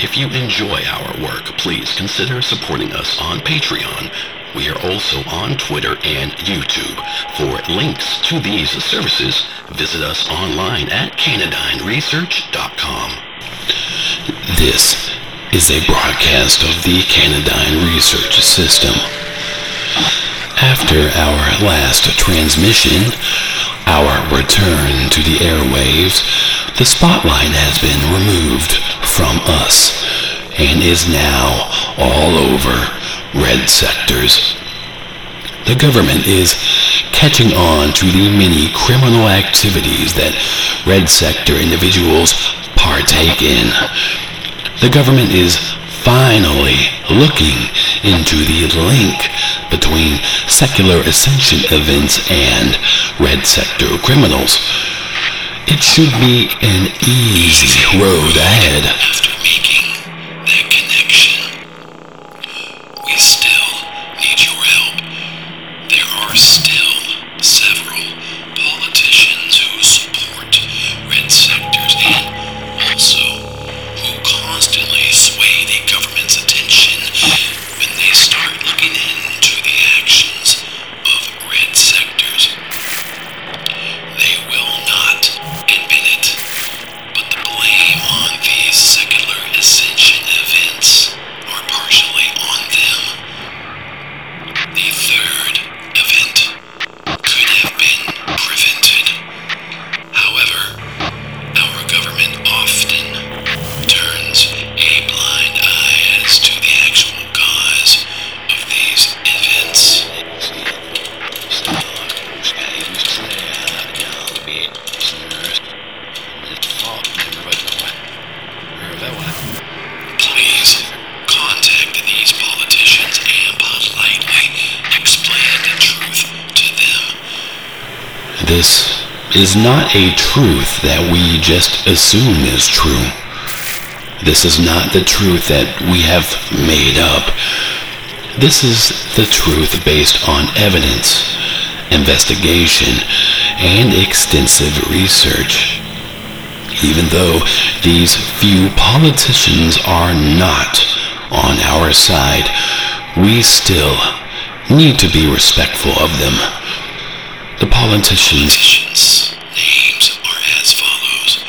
If you enjoy our work, please consider supporting us on Patreon. We are also on Twitter and YouTube. For links to these services, visit us online at canadineresearch.com. This is a broadcast of the Canadine Research System. After our last transmission, our return to the airwaves, the spotlight has been removed from us and is now all over red sectors. The government is catching on to the many criminal activities that red sector individuals partake in. The government is finally looking into the link between secular ascension events and red sector criminals. It should be an easy road ahead. This is not a truth that we just assume is true. This is not the truth that we have made up. This is the truth based on evidence, investigation, and extensive research. Even though these few politicians are not on our side, we still need to be respectful of them. Politicians names are as follows.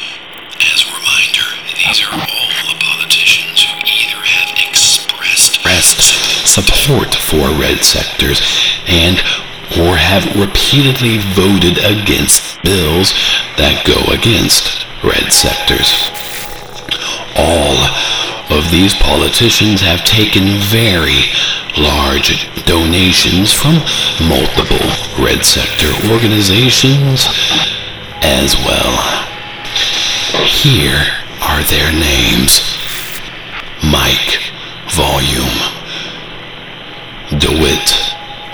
As a reminder, these are all the politicians who either have expressed expressed support for red sectors and or have repeatedly voted against bills that go against red sectors. All of these politicians have taken very large donations from multiple red sector organizations as well. Here are their names. Mike Volume, DeWitt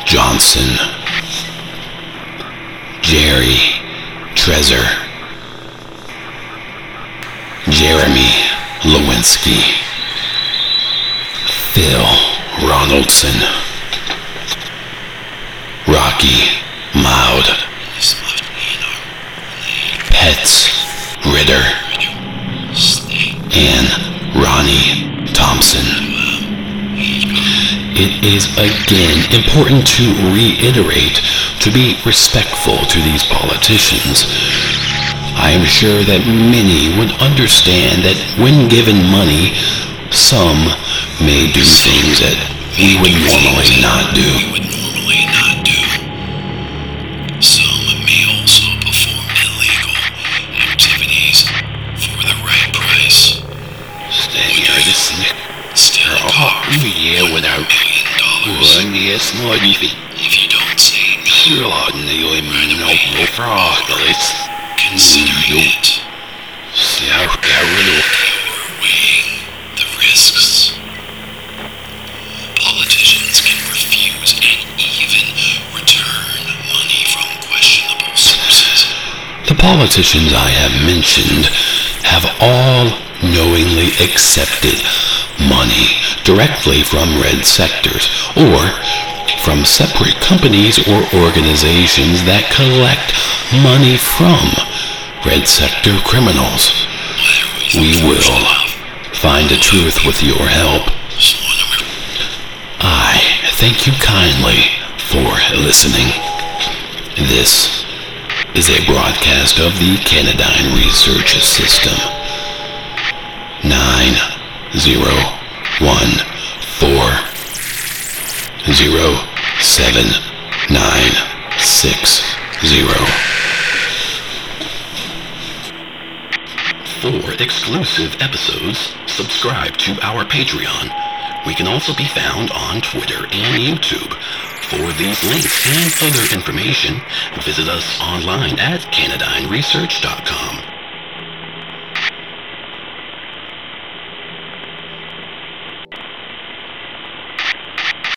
Johnson, Jerry Trezor, Jeremy Lewinsky, Phil Ronaldson, Rocky Maud. Pets Ritter, and Ronnie Thompson. It is again important to reiterate to be respectful to these politicians. I am sure that many would understand that when given money, some may do things that we would normally not do. We would normally not do. Some may also perform illegal activities for the right price. Stand here, this Still carve yeah, without million dollars. one yes, no, if If you don't say no, you're allowed to go in no froglis. considering it, See how politicians I have mentioned have all knowingly accepted money directly from red sectors or from separate companies or organizations that collect money from red sector criminals. We will find the truth with your help. I thank you kindly for listening. This is a broadcast of the Canadine Research System. 904-07960. For exclusive episodes, subscribe to our Patreon. We can also be found on Twitter and YouTube. For these links and other information, visit us online at canadineresearch.com.